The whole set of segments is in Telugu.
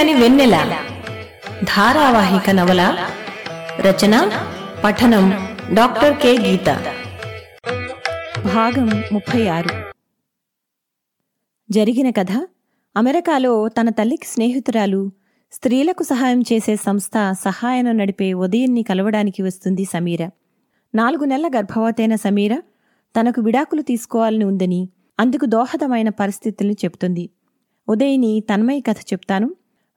వెచ్చగని వెన్నెల. ధారావాహిక నవల రచన పఠనం డాక్టర్ కె. గీత. భాగం ముప్పై ఆరు జరిగిన కథ అమెరికాలో తన తల్లికి స్నేహితురాలు స్త్రీలకు సహాయం చేసే సంస్థ సహాయను నడిపే ఉదయన్ని కలవడానికి వస్తుంది సమీర. నాలుగు నెలల గర్భవతైన సమీర తనకు విడాకులు తీసుకోవాలని ఉందని అందుకు దోహదమైన పరిస్థితుల్ని చెప్తుంది. ఉదయిని తన్మయి కథ చెప్తాను.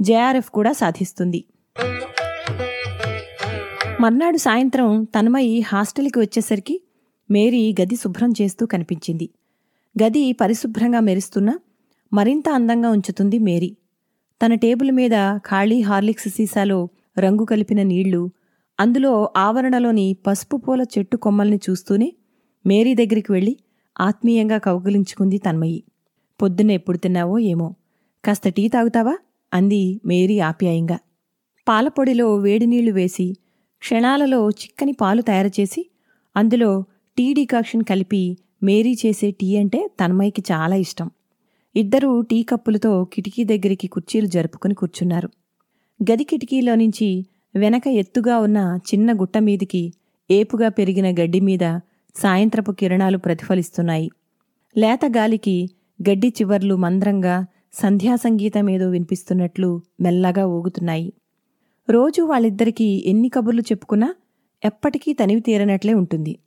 జేఆర్ఎఫ్ కూడా సాధిస్తుంది. మర్నాడు సాయంత్రం తన్మయి హాస్టల్కి వచ్చేసరికి మేరీ గది శుభ్రం చేస్తూ కనిపించింది. గది పరిశుభ్రంగా మెరుస్తున్నా మరింత అందంగా ఉంచుతుంది మేరీ. తన టేబుల్ మీద ఖాళీ హార్లిక్స్ సీసాలో రంగు కలిపిన నీళ్ళు అందులో ఆవరణలోని పసుపు పూల చెట్టు కొమ్మల్ని చూస్తూనే మేరీ దగ్గరికి వెళ్ళి ఆత్మీయంగా కౌగిలించుకుంది తన్మయి. పొద్దున్న ఎప్పుడు తిన్నావో ఏమో. కాస్త టీ తాగుతావా? అంది మేరీ ఆప్యాయంగా. పాలపొడిలో వేడినీళ్ళు వేసి క్షణాలలో చిక్కని పాలు తయారుచేసి అందులో టీ డికాక్షన్ కలిపి మేరీ చేసే టీ అంటే తన్మయ్యకి చాలా ఇష్టం. ఇద్దరూ టీ కప్పులతో కిటికీ దగ్గరికి కుర్చీలు జరుపుకుని కూర్చున్నారు. గది కిటికీలో నుంచి వెనక ఎత్తుగా ఉన్న చిన్న గుట్ట మీదికి ఏపుగా పెరిగిన గడ్డి మీద సాయంత్రపు కిరణాలు ప్రతిఫలిస్తున్నాయి. లేత గాలికి గడ్డి చివర్లు మంద్రంగా సంధ్యా ఏదో వినిపిస్తున్నట్లు మెల్లగా ఊగుతున్నాయి. రోజు వాళ్ళిద్దరికీ ఎన్ని కబుర్లు చెప్పుకున్నా ఎప్పటికీ తనివి తీరనట్లే ఉంటుంది.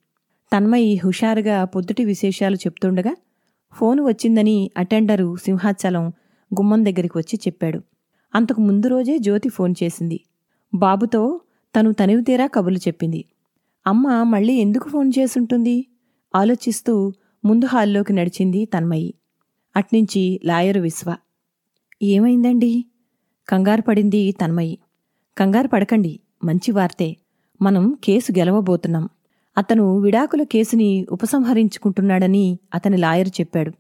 తన్మయి హుషారుగా పొద్దుటి విశేషాలు చెప్తుండగా ఫోను వచ్చిందని అటెండరు సింహాచలం గుమ్మం దగ్గరికి వచ్చి చెప్పాడు. అంతకు ముందు రోజే జ్యోతి ఫోన్ చేసింది. బాబుతో తను తనివి తీరా కబుర్లు చెప్పింది. అమ్మ మళ్ళీ ఎందుకు ఫోన్ చేసుంటుంది? ఆలోచిస్తూ ముందు హాల్లోకి నడిచింది తన్మయి. అట్నుంచి లాయరు విశ్వ ఏమైందండి? కంగారు పడింది తన్మయి. కంగారు పడకండి మంచి వార్తే. మనం కేసు గెలవబోతున్నాం. అతను విడాకుల కేసుని ఉపసంహరించుకుంటున్నాడని అతని లాయరు చెప్పాడు.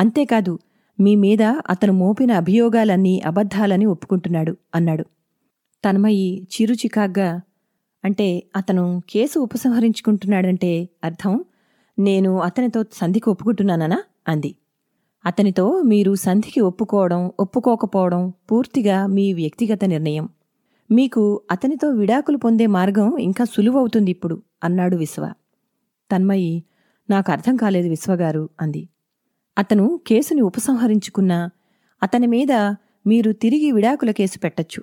అంతేకాదు మీ మీద అతను మోపిన అభియోగాలన్నీ అబద్ధాలని ఒప్పుకుంటున్నాడు అన్నాడు. తన్మయి చిరుచికాగ్గా అంటే అతను కేసు ఉపసంహరించుకుంటున్నాడంటే అర్థం నేను అతనితో సంధికి ఒప్పుకుంటున్నానా? అంది. అతనితో మీరు సంధికి ఒప్పుకోవడం ఒప్పుకోకపోవడం పూర్తిగా మీ వ్యక్తిగత నిర్ణయం. మీకు అతనితో విడాకులు పొందే మార్గం ఇంకా సులువవుతుంది ఇప్పుడు అన్నాడు విశ్వ. తన్మయి నాకు అర్థం కాలేదు విశ్వగారు అంది. అతను కేసుని ఉపసంహరించుకున్నా అతని మీద మీరు తిరిగి విడాకుల కేసు పెట్టచ్చు.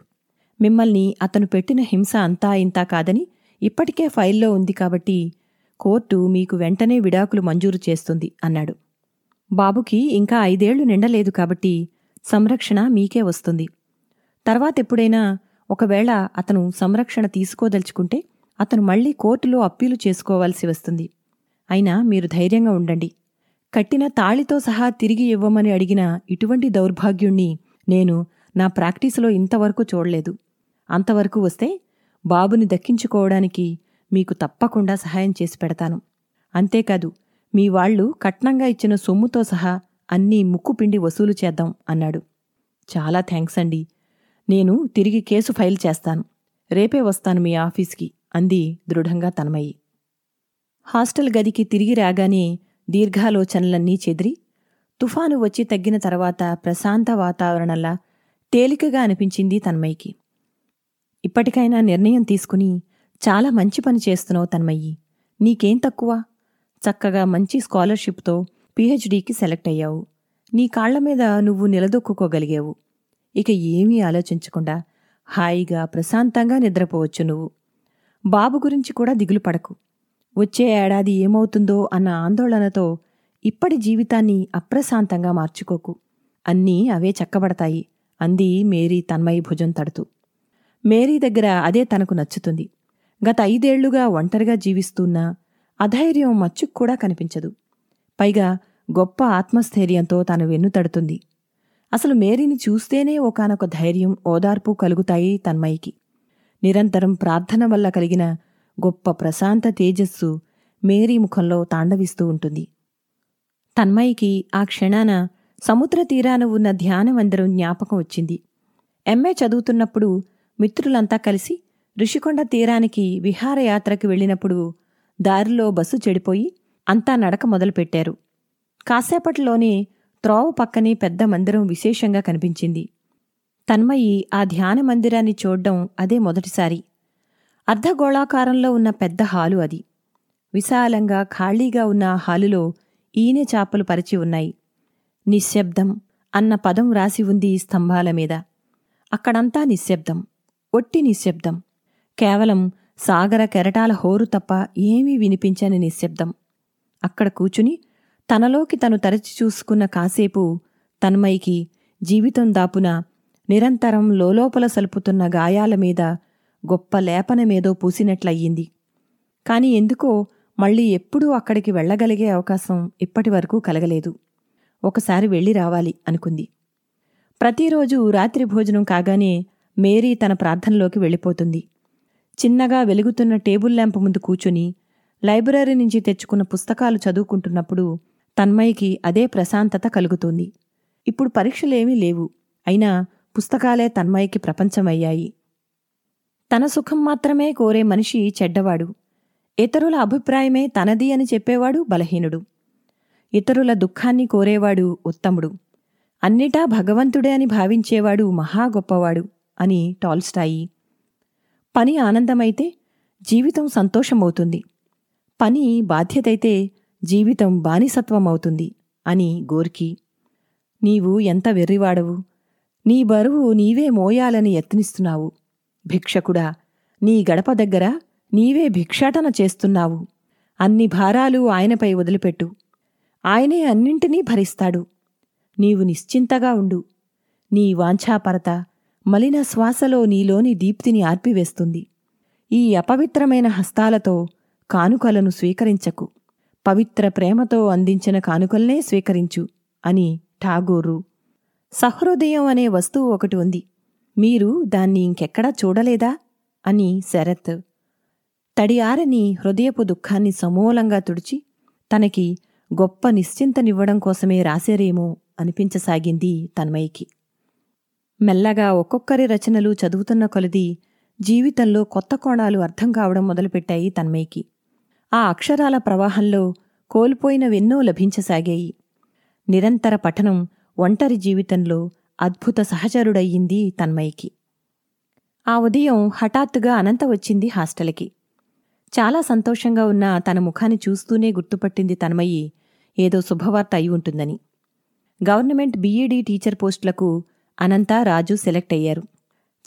మిమ్మల్ని అతను పెట్టిన హింస అంతా ఇంతా కాదని ఇప్పటికే ఫైల్లో ఉంది కాబట్టి కోర్టు మీకు వెంటనే విడాకులు మంజూరు చేస్తుంది అన్నాడు. బాబుకి ఇంకా ఐదేళ్ళు నిండలేదు కాబట్టి సంరక్షణ మీకే వస్తుంది. తర్వాతెప్పుడైనా ఒకవేళ అతను సంరక్షణ తీసుకోదలుచుకుంటే అతను మళ్ళీ కోర్టులో అప్పీలు చేసుకోవాల్సి వస్తుంది. అయినా మీరు ధైర్యంగా ఉండండి. కట్టిన తాళితో సహా తిరిగి ఇవ్వమని అడిగిన ఇటువంటి దౌర్భాగ్యుణ్ణి నేను నా ప్రాక్టీసులో ఇంతవరకు చూడలేదు. అంతవరకు వస్తే బాబుని దక్కించుకోవడానికి మీకు తప్పకుండా సహాయం చేసి పెడతాను. అంతేకాదు మీ వాళ్ళు కట్నంగా ఇచ్చిన సొమ్ముతో సహా అన్నీ ముక్కుపిండి వసూలు చేద్దాం అన్నాడు. చాలా థ్యాంక్స్ అండి. నేను తిరిగి కేసు ఫైల్ చేస్తాను. రేపే వస్తాను మీ ఆఫీస్కి అంది దృఢంగా తనమయ్యి హాస్టల్ గదికి తిరిగి రాగానే దీర్ఘాలోచనలన్నీ చెదిరి తుఫాను వచ్చి తగ్గిన తర్వాత ప్రశాంత వాతావరణంలా తేలికగా అనిపించింది తన్మయ్యకి ఇప్పటికైనా నిర్ణయం తీసుకుని చాలా మంచి పని చేస్తున్నావు తన్మయ్యి నీకేం తక్కువ? చక్కగా మంచి స్కాలర్షిప్తో పీహెచ్డీకి సెలెక్ట్ అయ్యావు. నీ కాళ్ళ మీద నువ్వు నిలదొక్కుకోగలిగావు. ఇక ఏమీ ఆలోచించకుండా హాయిగా ప్రశాంతంగా నిద్రపోవచ్చు నువ్వు. బాబు గురించి కూడా దిగులు పడకు. వచ్చే ఏడాది ఏమవుతుందో అన్న ఆందోళనతో ఇప్పటి జీవితాన్ని అప్రశాంతంగా మార్చుకోకు. అన్నీ అవే చక్కబడతాయి అంది మేరీ తన్మయి భుజం తడుతూ. మేరీ దగ్గర అదే తనకు నచ్చుతుంది. గత ఐదేళ్ళుగా ఒంటరిగా జీవిస్తున్నా అధైర్యం మచ్చుకు కూడా కనిపించదు. పైగా గొప్ప ఆత్మస్థైర్యంతో తాను వెన్నుతడుతుంది అసలు మేరీని చూస్తేనే ఒకానొక ధైర్యం ఓదార్పు కలుగుతాయి తన్మయికి. నిరంతరం ప్రార్థన వల్ల కలిగిన గొప్ప ప్రశాంత తేజస్సు మేరీ ముఖంలో తాండవిస్తూ ఉంటుంది. తన్మయికి ఆ క్షణాన సముద్ర తీరాన ఉన్న ధ్యాన మందిరం జ్ఞాపకం వచ్చింది. ఎంఏ చదువుతున్నప్పుడు మిత్రులంతా కలిసి ఋషికొండ తీరానికి విహారయాత్రకి వెళ్ళినప్పుడు దారిలో బస్సు చెడిపోయి అంతా నడక మొదలుపెట్టారు. కాసేపట్లోనే త్రోవ పక్కనే పెద్ద మందిరం విశేషంగా కనిపించింది. తన్మయి ఆ ధ్యాన మందిరాన్ని చూడ్డం అదే మొదటిసారి. అర్ధగోళాకారంలో ఉన్న పెద్ద హాలు అది. విశాలంగా ఖాళీగా ఉన్న ఆ హాలులో ఈనె చాపలు పరిచి ఉన్నాయి. నిశ్శబ్దం అన్న పదం రాసి ఉంది ఈ స్తంభాల మీద. అక్కడంతా నిశ్శబ్దం. ఒట్టి నిశ్శబ్దం. కేవలం సాగర కెరటాల హోరు తప్ప ఏమీ వినిపించని నిశ్శబ్దం. అక్కడ కూచుని తనలోకి తను తరచి చూసుకున్న కాసేపు తన్మయికి జీవితం దాపున నిరంతరం లోలోపల సలుపుతున్న గాయాల మీద గొప్ప లేపనమేదో పూసినట్లయ్యింది. కాని ఎందుకో మళ్ళీ ఎప్పుడూ అక్కడికి వెళ్ళగలిగే అవకాశం ఇప్పటివరకు కలగలేదు. ఒకసారి వెళ్ళి రావాలి అనుకుంది. ప్రతిరోజు రాత్రి భోజనం కాగానే మేరీ తన ప్రార్థనలోకి వెళ్ళిపోతుంది. చిన్నగా వెలుగుతున్న టేబుల్ ల్యాంప్ ముందు కూచుని లైబ్రరీ నుంచి తెచ్చుకున్న పుస్తకాలు చదువుకుంటున్నప్పుడు తన్మయికి అదే ప్రశాంతత కలుగుతుంది. ఇప్పుడు పరీక్షలేమీ లేవు. అయినా పుస్తకాలే తన్మయికి ప్రపంచమయ్యాయి. తన సుఖం మాత్రమే కోరే మనిషి చెడ్డవాడు. ఇతరుల అభిప్రాయమే తనది అని చెప్పేవాడు బలహీనుడు. ఇతరుల దుఃఖాన్ని కోరేవాడు ఉత్తముడు. అన్నిటా భగవంతుడే అని భావించేవాడు మహా గొప్పవాడు అని టాల్స్టాయి. పని ఆనందమైతే జీవితం సంతోషమవుతుంది. పని బాధ్యతైతే జీవితం బానిసత్వం అవుతుంది అని గోర్కి నీవు ఎంత వెర్రివాడవు. నీ బరువు నీవే మోయాలని యత్నిస్తున్నావు. భిక్షకుడా నీ గడప దగ్గర నీవే భిక్షాటన చేస్తున్నావు. అన్ని భారాలు ఆయనపై వదిలిపెట్టు. ఆయనే అన్నింటినీ భరిస్తాడు. నీవు నిశ్చింతగా ఉండు. నీ వాంఛాపరత మలిన శ్వాసలో నీలోని దీప్తిని ఆర్పివేస్తుంది. ఈ అపవిత్రమైన హస్తాలతో కానుకలను స్వీకరించకు. పవిత్ర ప్రేమతో అందించిన కానుకల్నే స్వీకరించు అని ఠాగూరు. సహృదయం అనే వస్తువు ఒకటి ఉంది. మీరు దాన్ని ఇంకెక్కడా చూడలేదా? అని శరత్ తడియారని హృదయపు దుఃఖాన్ని సమూలంగా తుడిచి తనకి గొప్ప నిశ్చింతనివ్వడం కోసమే రాశారేమో అనిపించసాగింది తన్మయికి మెల్లగా ఒక్కొక్కరి రచనలు చదువుతున్న కొలది జీవితంలో కొత్త కోణాలు అర్థం కావడం మొదలుపెట్టాయి తన్మయికి ఆ అక్షరాల ప్రవాహంలో కోల్పోయినవెన్నో లభించసాగాయి. నిరంతర పఠనం ఒంటరి జీవితంలో అద్భుత సహచరుడయ్యింది తన్మయికి ఆ ఉదయం హఠాత్తుగా అనంత వచ్చింది హాస్టల్కి. చాలా సంతోషంగా ఉన్న తన ముఖాన్ని చూస్తూనే గుర్తుపట్టింది తన్మయ్యి ఏదో శుభవార్త అయి ఉంటుందని. గవర్నమెంట్ బీఈడీ టీచర్ పోస్టులకు అనంత రాజు సెలెక్ట్ అయ్యారు.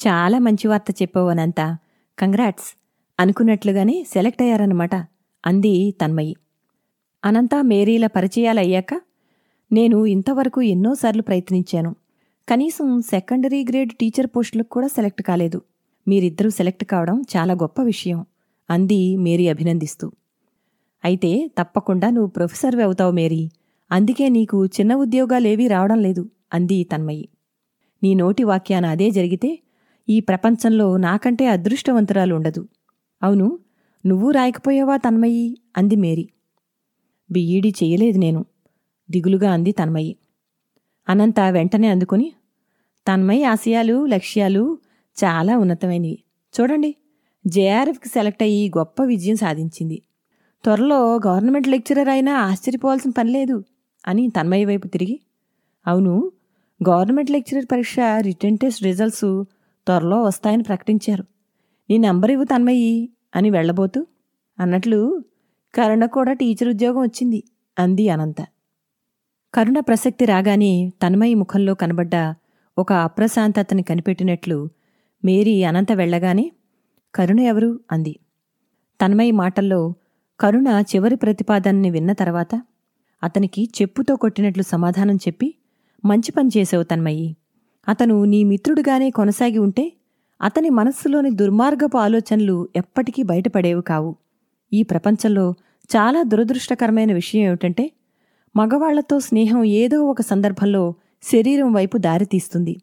చాలా మంచి వార్త చెప్పావు అనంత. కంగ్రాట్స్. అనుకున్నట్లుగానే సెలెక్ట్ అయ్యారన్నమాట అంది తన్మయి. అనంత మేరీల పరిచయాలయ్యాక నేను ఇంతవరకు ఎన్నోసార్లు ప్రయత్నించాను. కనీసం సెకండరీ గ్రేడ్ టీచర్ పోస్టులకు కూడా సెలెక్ట్ కాలేదు. మీరిద్దరూ సెలెక్ట్ కావడం చాలా గొప్ప విషయం అంది మేరీ అభినందిస్తూ. అయితే తప్పకుండా నువ్వు ప్రొఫెసర్వి అవుతావు మేరీ. అందుకే నీకు చిన్న ఉద్యోగాలేవీ రావడం లేదు అంది తన్మయి. నీ నోటి వాక్యాన అదే జరిగితే ఈ ప్రపంచంలో నాకంటే అదృష్టవంతురాలు ఉండదు అవును నువ్వు రాయకపోయావా తన్మయి అంది మేరీ. బిఈడి చేయలేదు నేను. దిగులుగా అంది తన్మయి అనంత వెంటనే అందుకుని తన్మయి ఆశయాలు లక్ష్యాలు చాలా ఉన్నతమైనవి. చూడండి జేఆర్ఎఫ్కి సెలెక్ట్ అయ్యి గొప్ప విజయం సాధించింది. త్వరలో గవర్నమెంట్ లెక్చరర్ అయినా ఆశ్చర్యపోవాల్సిన పని లేదు అని తన్మయ్య వైపు తిరిగి అవును గవర్నమెంట్ లెక్చరర్ పరీక్ష రిటర్న్ టెస్ట్ రిజల్ట్స్ త్వరలో వస్తాయని ప్రకటించారు. నీ నంబర్ ఇవ్వు తన్మయ్యి అని వెళ్ళబోతూ అన్నట్లు కరుణ కూడా టీచర్ ఉద్యోగం వచ్చింది అంది అనంత. కరుణ ప్రసక్తి రాగానే తన్మయి ముఖంలో కనబడ్డ ఒక అప్రశాంతతని కనిపెట్టినట్లు మేరీ అనంత వెళ్ళగానే కరుణ ఎవరు? అంది. తన్మయి మాటల్లో కరుణ చివరి ప్రతిపాదనని విన్న తర్వాత అతనికి చెప్పుతో కొట్టినట్లు సమాధానం చెప్పి మంచి పని చేసావు తన్మయ్యి. అతను నీ మిత్రుడుగానే కొనసాగి ఉంటే అతని మనస్సులోని దుర్మార్గపు ఆలోచనలు ఎప్పటికీ బయటపడేవి కావు. ఈ ప్రపంచంలో చాలా దురదృష్టకరమైన విషయం ఏమిటంటే మగవాళ్ళతో స్నేహం ఏదో ఒక సందర్భంలో శరీరం వైపు దారితీస్తుంది.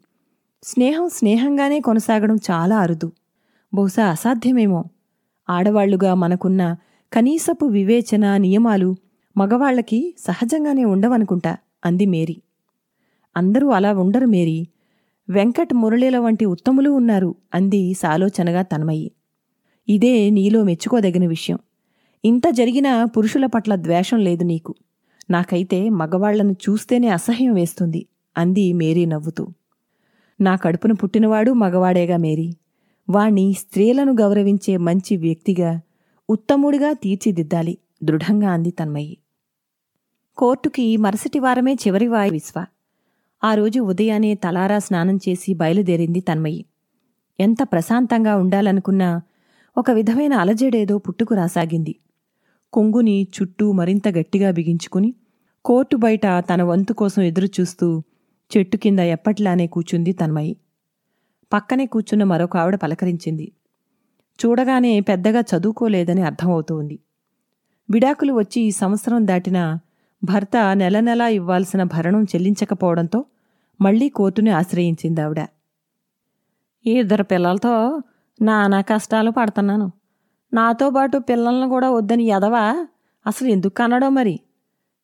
స్నేహం స్నేహంగానే కొనసాగడం చాలా అరుదు. బహుశా అసాధ్యమేమో. ఆడవాళ్ళుగా మనకున్న కనీసపు వివేచన నియమాలు మగవాళ్ళకి సహజంగానే ఉండవనుకుంటా అంది మేరీ. అందరూ అలా ఉండరు మేరీ. వెంకట్ మురళీల వంటి ఉత్తములు ఉన్నారు అంది సాలోచనగా తన్మయ్యి ఇదే నీలో మెచ్చుకోదగిన విషయం. ఇంత జరిగినా పురుషుల పట్ల ద్వేషం లేదు నీకు. నాకైతే మగవాళ్ళను చూస్తేనే అసహ్యం వేస్తుంది అంది మేరీ నవ్వుతూ. నా కడుపున పుట్టినవాడు మగవాడేగా మేరీ. వాణ్ణి స్త్రీలను గౌరవించే మంచి వ్యక్తిగా ఉత్తముడిగా తీర్చిదిద్దాలి దృఢంగా అంది తన్మయ్యి కోర్టుకి మరుసటి వారమే చివరి వాయి విశ్వ. ఆ రోజు ఉదయానే తలారా స్నానం చేసి బయలుదేరింది తన్మయి. ఎంత ప్రశాంతంగా ఉండాలనుకున్నా ఒక విధమైన అలజడేదో పుట్టుకు రాసాగింది. కొంగుని చుట్టూ మరింత గట్టిగా బిగించుకుని కోర్టు బయట తన వంతు కోసం ఎదురుచూస్తూ చెట్టు కింద ఎప్పట్లానే కూచుంది తన్మయి. పక్కనే కూర్చున్న మరొక ఆవిడ పలకరించింది. చూడగానే పెద్దగా చదువుకోలేదని అర్థమవుతోంది. విడాకులు వచ్చి ఈ సంవత్సరం దాటినా భర్త నెల నెలా ఇవ్వాల్సిన భరణం చెల్లించకపోవడంతో మళ్ళీ కోర్టుని ఆశ్రయించింది ఆవిడ. ఇద్దరు పిల్లలతో నానా కష్టాలు పడుతున్నాను. నాతో పాటు పిల్లలను కూడా వద్దని ఎదవా? అసలు ఎందుకు కనడో మరి?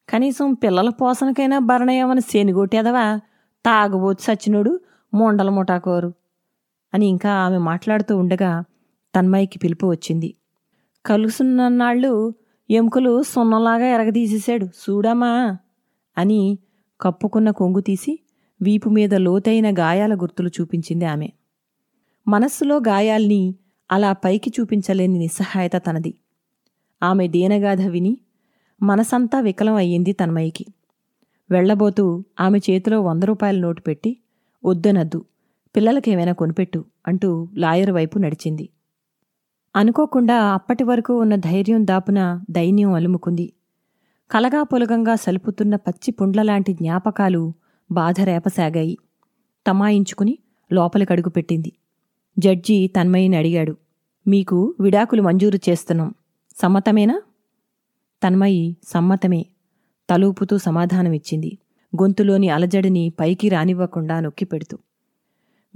కనీసం పిల్లల పోషణకైనా భరణయమని శనిగొట్టేదవా? తాగబోతు సచ్చినుడు మొండల ముఠాకోరు అని ఇంకా ఆమె మాట్లాడుతూ ఉండగా తన్మయ్యకి పిలుపు వచ్చింది. కలుసున్నన్నాళ్ళు ఎముకలు సున్నంలాగా ఎరగదీసేశాడు. చూడమ్మా అని కప్పుకున్న కొంగు తీసి వీపు మీద లోతైన గాయాల గుర్తులు చూపించింది ఆమె. మనస్సులో గాయాల్ని అలా పైకి చూపించలేని నిస్సహాయత తనది. ఆమె దీనగాథ విని మనసంతా వికలం అయ్యింది తన్మయ్యకి వెళ్ళబోతూ ఆమె చేతిలో వంద రూపాయల నోటు పెట్టి వద్దనద్దు పిల్లలకేమైనా కొనిపెట్టు అంటూ లాయర్ వైపు నడిచింది. అనుకోకుండా అప్పటి వరకు ఉన్న ధైర్యం దాపున దైన్యం అలుముకుంది. కలగా పొలగంగా సలుపుతున్న పచ్చి పుండ్లలాంటి జ్ఞాపకాలు బాధ రేపసాగాయి. తమాయించుకుని లోపలికడుగు పెట్టింది. జడ్జి తన్మయిని అడిగాడు మీకు విడాకులు మంజూరు చేస్తున్నాం. సమ్మతమేనా? తన్మయి సమ్మతమే. తలూపుతూ సమాధానమిచ్చింది. గొంతులోని అలజడిని పైకి రానివ్వకుండా నొక్కిపెడుతూ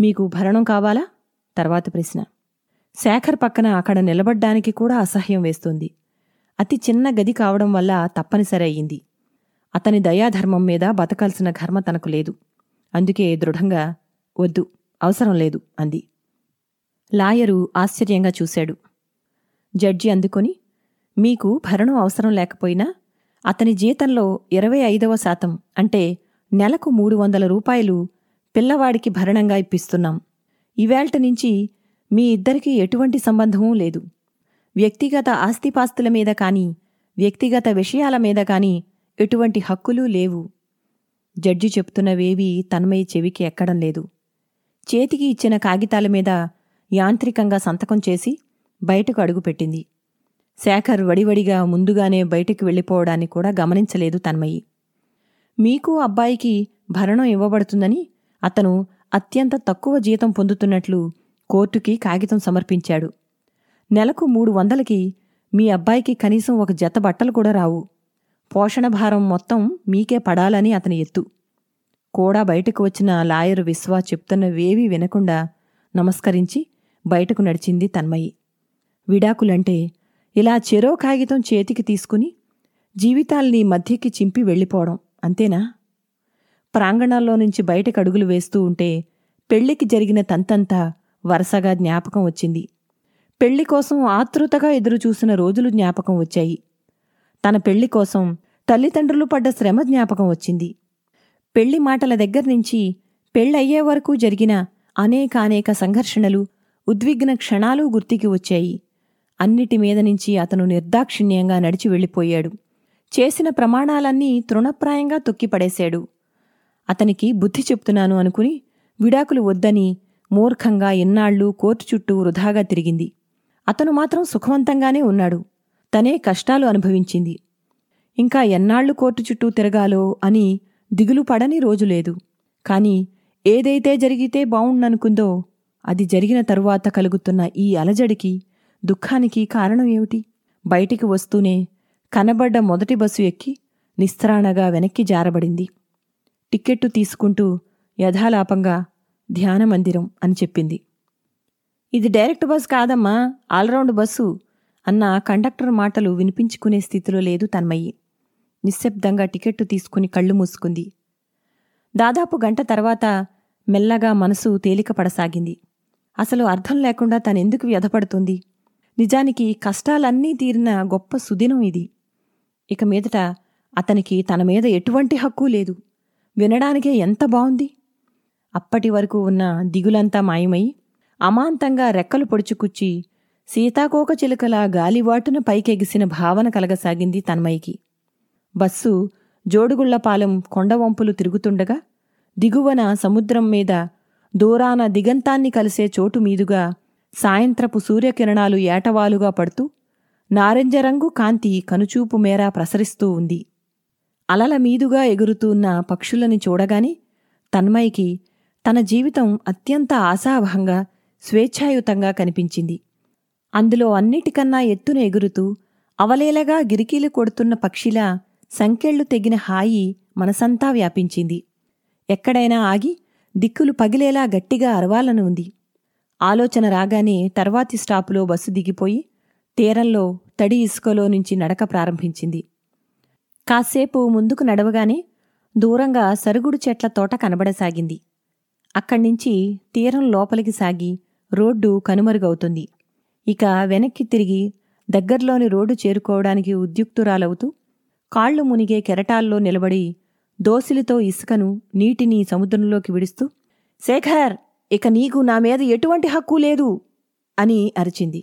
మీకు భరణం కావాలా? తర్వాత ప్రశ్న శేఖర్ పక్కన అక్కడ నిలబడ్డానికి కూడా అసహ్యం వేస్తుంది. అతి చిన్న గది కావడం వల్ల తప్పనిసరి అయ్యింది. అతని దయాధర్మం మీద బతకాల్సిన ఘర్మ తనకు లేదు. అందుకే దృఢంగా వద్దు అవసరం లేదు అంది. లాయరు ఆశ్చర్యంగా చూశాడు. జడ్జి అందుకొని మీకు భరణం అవసరం లేకపోయినా అతని జీతంలో ఇరవై ఐదవ శాతం అంటే నెలకు మూడు వందల రూపాయలు పిల్లవాడికి భరణంగా ఇప్పిస్తున్నాం. ఇవేళ్ట నుంచి మీ ఇద్దరికీ ఎటువంటి సంబంధమూ లేదు. వ్యక్తిగత ఆస్తిపాస్తుల మీద కానీ వ్యక్తిగత విషయాల మీద కానీ ఎటువంటి హక్కులు లేవు. జడ్జి చెప్తున్నవేవీ తన్మయ్య చెవికి ఎక్కడం లేదు. చేతికి ఇచ్చిన కాగితాల మీద యాంత్రికంగా సంతకం చేసి బయటకు అడుగుపెట్టింది శేఖర్ వడివడిగా ముందుగానే బయటికి వెళ్ళిపోవడాన్ని కూడా గమనించలేదు తన్మయి. మీకు అబ్బాయికి భరణం ఇవ్వబడుతుందని అతను అత్యంత తక్కువ జీతం పొందుతున్నట్లు కోర్టుకి కాగితం సమర్పించాడు. నెలకు మూడు వందలకి మీ అబ్బాయికి కనీసం ఒక జత బట్టలు కూడా రావు. పోషణ భారం మొత్తం మీకే పడాలని అతని ఎత్తు. కూడా బయటకు వచ్చిన లాయరు విశ్వా చెప్తున్నవేవీ వినకుండా నమస్కరించి బయటకు నడిచింది తన్మయి. విడాకులంటే ఇలా చెరో కాగితం చేతికి తీసుకుని జీవితాల్ని మధ్యకి చింపి వెళ్ళిపోవడం అంతేనా? ప్రాంగణాల్లో నుంచి బయటకు అడుగులు వేస్తూ ఉంటే పెళ్ళికి జరిగిన తంతంతా వరుసగా జ్ఞాపకం వచ్చింది. పెళ్ళి కోసం ఆతృతగా ఎదురుచూసిన రోజులు జ్ఞాపకం వచ్చాయి. తన పెళ్ళి కోసం తల్లిదండ్రులు పడ్డ శ్రమ జ్ఞాపకం వచ్చింది. పెళ్ళి మాటల దగ్గర్నుంచి పెళ్ళయ్యే వరకు జరిగిన అనేకానేక సంఘర్షణలు ఉద్విగ్న క్షణాలు గుర్తికి వచ్చాయి. అన్నిటి మీద నుంచి అతను నిర్దాక్షిణ్యంగా నడిచి వెళ్ళిపోయాడు. చేసిన ప్రమాణాలన్నీ తృణప్రాయంగా తొక్కిపడేశాడు. అతనికి బుద్ధి చెప్తున్నాను అనుకుని విడాకులు వద్దని మూర్ఖంగా ఇన్నాళ్ళు కోర్టు చుట్టూ వృధాగా తిరిగింది. అతను మాత్రం సుఖవంతంగానే ఉన్నాడు. తనే కష్టాలు అనుభవించింది. ఇంకా ఎన్నాళ్ళు కోర్టు చుట్టూ తిరగాలో అని దిగులు పడని రోజు లేదు. కాని ఏదైతే జరిగితే బావుండనుకుందో అది జరిగిన తరువాత కలుగుతున్న ఈ అలజడికి దుఃఖానికి కారణం ఏమిటి? బయటికి వస్తూనే కనబడ్డ మొదటి బస్సు ఎక్కి నిస్త్రాణగా వెనక్కి జారబడింది. టిక్కెట్టు తీసుకుంటూ యథాలాపంగా ధ్యాన మందిరం అని చెప్పింది. ఇది డైరెక్ట్ బస్ కాదమ్మా ఆల్రౌండ్ బస్సు అన్న కండక్టర్ మాటలు వినిపించుకునే స్థితిలో లేదు తన్మయ్యి. నిశ్శబ్దంగా టికెట్టు తీసుకుని కళ్ళు మూసుకుంది. దాదాపు గంట తర్వాత మెల్లగా మనసు తేలికపడసాగింది. అసలు అర్థం లేకుండా తనెందుకు వ్యధపడుతుంది? నిజానికి కష్టాలన్నీ తీరిన గొప్ప సుదినం ఇది. ఇక మీదట అతనికి తన మీద ఎటువంటి హక్కు లేదు. వినడానికే ఎంత బాగుంది అప్పటి వరకు ఉన్న దిగులంతా మాయమై అమాంతంగా రెక్కలు పొడుచుకుచ్చి సీతాకోక చిలుకలా గాలివాటున పైకెగిసిన భావన కలగసాగింది తన్మయికి. బస్సు జోడుగుళ్ళపాలెం కొండవంపులు తిరుగుతుండగా దిగువన సముద్రం మీద దూరాన దిగంతాన్ని కలిసే చోటు మీదుగా సాయంత్రపు సూర్యకిరణాలు ఏటవాలుగా పడుతూ నారింజరంగు కాంతి కనుచూపు మేర ప్రసరిస్తూ ఉంది. అలల మీదుగా ఎగురుతున్న పక్షులని చూడగానే తన్మయికి తన జీవితం అత్యంత ఆశావహంగా స్వేచ్ఛాయుతంగా కనిపించింది. అందులో అన్నిటికన్నా ఎత్తున ఎగురుతూ అవలేలగా గిరికీలు కొడుతున్న పక్షిలా సంకెళ్ళు తెగిన హాయి మనసంతా వ్యాపించింది. ఎక్కడైనా ఆగి దిక్కులు పగిలేలా గట్టిగా అరవాలని ఉంది ఆలోచన రాగానే తర్వాతి స్టాపులో బస్సు దిగిపోయి తీరంలో తడి ఇసుకలో నుంచి నడక ప్రారంభించింది. కాసేపు ముందుకు నడవగానే దూరంగా సరుగుడు చెట్ల తోట కనబడసాగింది. అక్కడ్నించి తీరం లోపలికి సాగి రోడ్డు కనుమరుగవుతుంది. ఇక వెనక్కి తిరిగి దగ్గర్లోని రోడ్డు చేరుకోవడానికి ఉద్యుక్తురాలవుతూ కాళ్ళు మునిగే కెరటాల్లో నిలబడి దోసిలితో ఇసుకను నీటిని సముద్రంలోకి విడుస్తూ శేఖర్ ఇక నీకు నా మీద ఎటువంటి హక్కు లేదు అని అరిచింది.